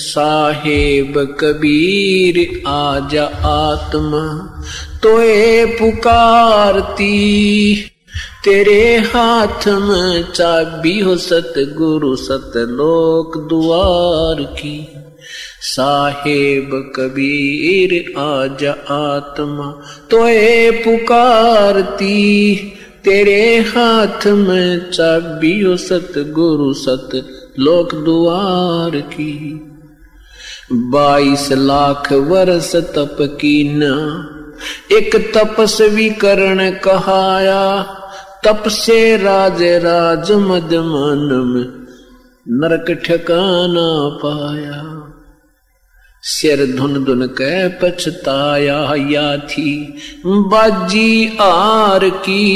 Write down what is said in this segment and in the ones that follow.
साहेब कबीर आजा आत्मा तोए पुकारती। तेरे हाथ में चाबी हो सतगुरु सतलोक द्वार की। साहेब कबीर आज आत्मा तोए पुकारती। तेरे हाथ में चाबी हो सतगुरु सत लोक द्वार की। बाईस लाख वर्ष तप न एक तपस्वी करण कहाया तप से राज राज मद नरक ठिकाना पाया। सिर धुन धुन कह पछताया, या थी बाजी आर की।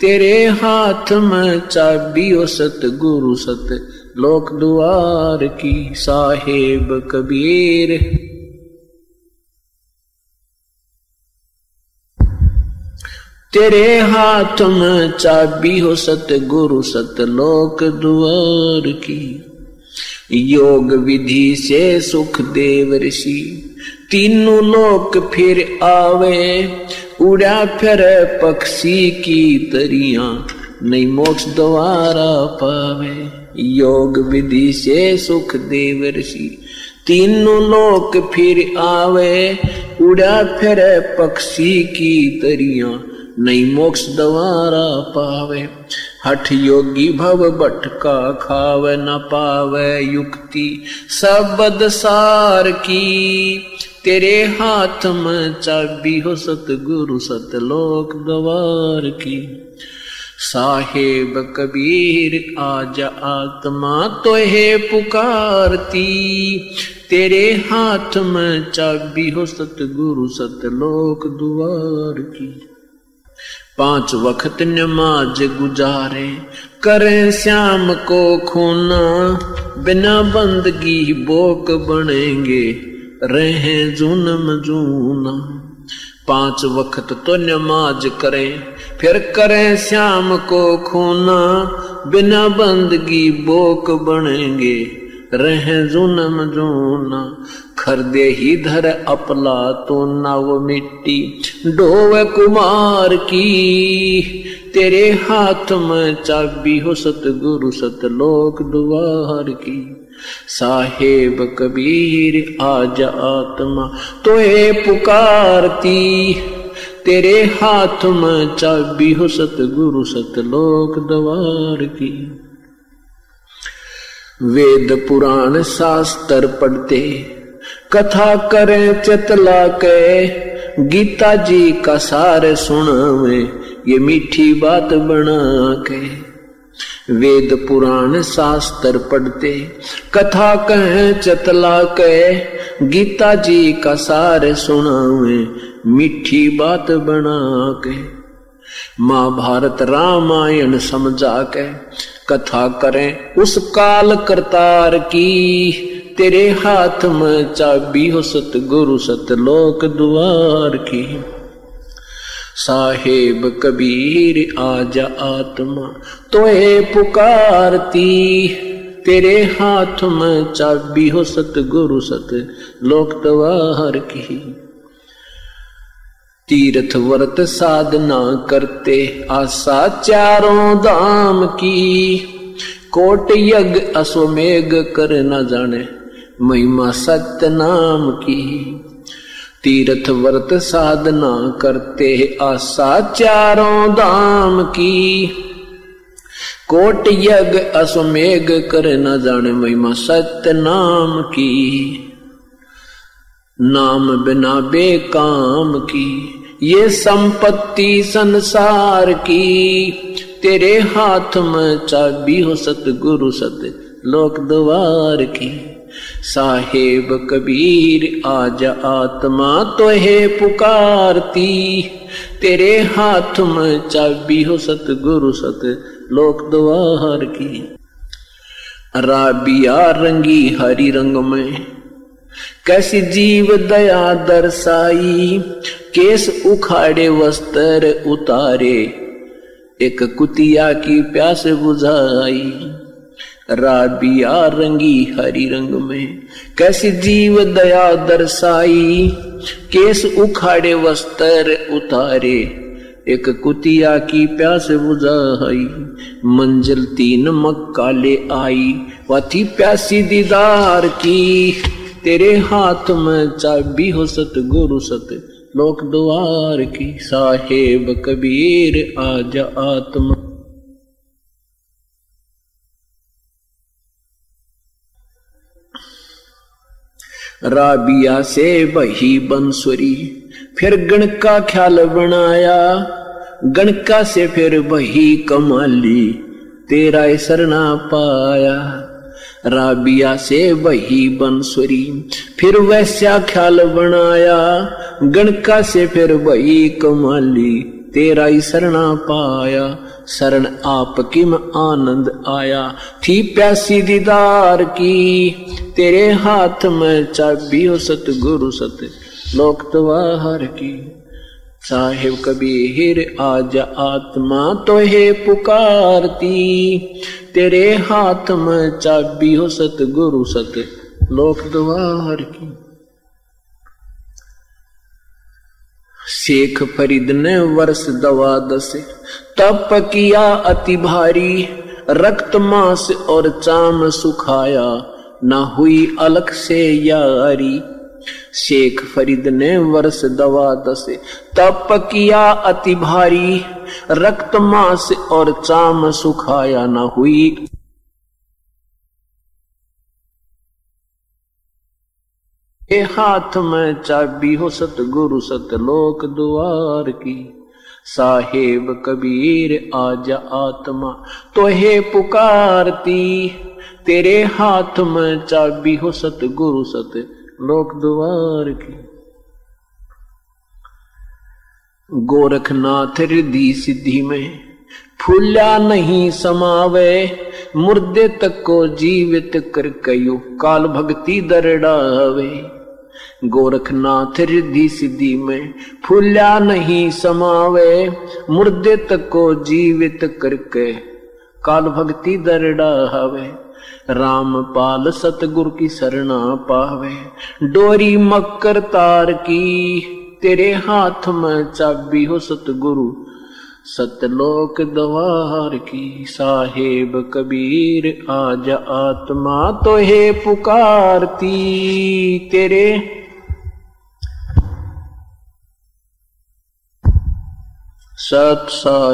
तेरे हाथ में चाबी ओ सत गुरु सत लोक द्वार की साहेब कबीर। तेरे हाथ में चाबी हो सत गुरु सत लोक द्वार की। योग विधि से सुख देव ऋषि, तीनों लोक फिर आवे। उड़ा फिर पक्षी की तरिया। नहीं मोक्ष द्वारा पावे। योग विधि से सुख देव ऋषि। तीनों लोक फिर आवे, उड़ा फिर पक्षी की तरिया। नहीं मोक्ष द्वारा पावे। हठ योगी भव भटका खावे, न पावे युक्ति। सबद सार की, तेरे हाथ में चाबी हो सतगुरु सतलोक गवार की। साहेब कबीर आज आत्मा तो है पुकारती। तेरे हाथ में चाबी हो सतगुरु सतलोक द्वार की पाँच वक्त नमाज़ गुजारे, करें श्याम को खूना। बिना बंदगी बोक बनेंगे, रहे जूनम जूना। पाँच वक्त तो नमाज़ करें, फिर करें श्याम को खोना, बिना बंदगी बोक बनेंगे, रहे जूनम जूना, खरदे ही धर अपला तो नव मिट्टी, डोव कुमार की। तेरे हाथ में चाबी हो सतगुरु सतलोक द्वार की। साहेब कबीर, आज आत्मा तोहे पुकारती। तेरे हाथ में चाबी हो सतगुरु सतलोक द्वार की। वेद पुराण शास्त्र पढ़ते, कथा करें चतला के। गीता जी का सार सुनावे ये मीठी बात बना के वेद पुराण शास्त्र पढ़ते, कथा कहें, चतला के गीता जी का सार सुनावे, मीठी बात बना के। महाभारत रामायण समझा के कथा करें, उस काल करतार की, तेरे हाथ में चाबी हो सतगुरु सतलोक द्वार की। साहेब कबीर आजा आत्मा तोहे पुकारती। तेरे हाथ में चाबी हो सतगुरु सत, लोक द्वार की। तीर्थ व्रत साधना करते आशा चारों दाम की। कोट यज्ञ अश्वमेघ कर न जाने, महिमा सत्य नाम की। तीर्थ व्रत साधना करते आशा चारों दाम की। कोट यज्ञ अश्वमेघ कर न जाने महिमा सत्य नाम की। नाम बिना बेकाम की, ये संपत्ति संसार की। तेरे हाथ में चाबी हो सतगुरु सत लोक द्वार की। साहेब कबीर, आज आत्मा तो है पुकारती। तेरे हाथ में चाबी हो सतगुरु सत, लोक द्वार की। राबिया रंगी हरी रंग में, कैसी जीव दया दर्शाई। केस उखाड़े वस्त्र उतारे, एक कुतिया की प्यास बुझाई। राबिया रंगी हरी रंग में। कैसी जीव दया दर्शाई केस उखाड़े वस्त्र उतारे। एक कुतिया की प्यास बुझाई, मंजिल तीन मक्का ले आई वथी प्यासी दीदार की, तेरे हाथ में चाबी हो सत गुरु सत। लोक द्वार की साहेब कबीर आजा आत्मा राबिया से बही बंसुरी, फिर गण का ख्याल बनाया। गणका से फिर बही कमाली, तेरा सरना पाया। राबिया से वही बंसुरी, फिर वैसा ख्याल बनाया। गणका से फिर वही कमाली तेरा ही शरणा पाया, शरण आप किम आनंद आया? थी प्यासी दीदार की, तेरे हाथ में चाबी हो सत गुरु सत लोक तवाहर की। साहिब कबीर आज आत्मा तो है पुकारती, तेरे हाथ में चाबी हो सत गुरु सत लोक द्वार की। शेख फरीद ने वर्ष दवा दस। तप किया अति भारी, रक्त मांस और चाम सुखाया। ना हुई अलग से यारी। शेख फरीद ने वर्ष दवा दस। तप किया अति भारी, रक्त मांस और चाम सुखाया। न हुई ए हाथ में चाबी हो सत गुरु सत लोक द्वार की। साहेब कबीर, आजा आत्मा तो हे पुकारती। तेरे हाथ में चाबी हो सत गुरु सत लोक द्वार की। गोरखनाथ रिद्धि सिद्धि में फूल्या नहीं समावे। मुर्दे तक को जीवित कर कयो, काल भक्ति दरडावे गोरखनाथ रिद्धि सिद्धि में फूल्या नहीं समावे मुर्दे तक को जीवित करके काल भक्ति दरडावे राम पाल सतगुरु की शरणा पावे। डोरी मकर तार की, तेरे हाथ में चाबी हो सतगुरु। सतलोक द्वार की साहेब कबीर आज आत्मा तो हे पुकारती तेरे। सत सा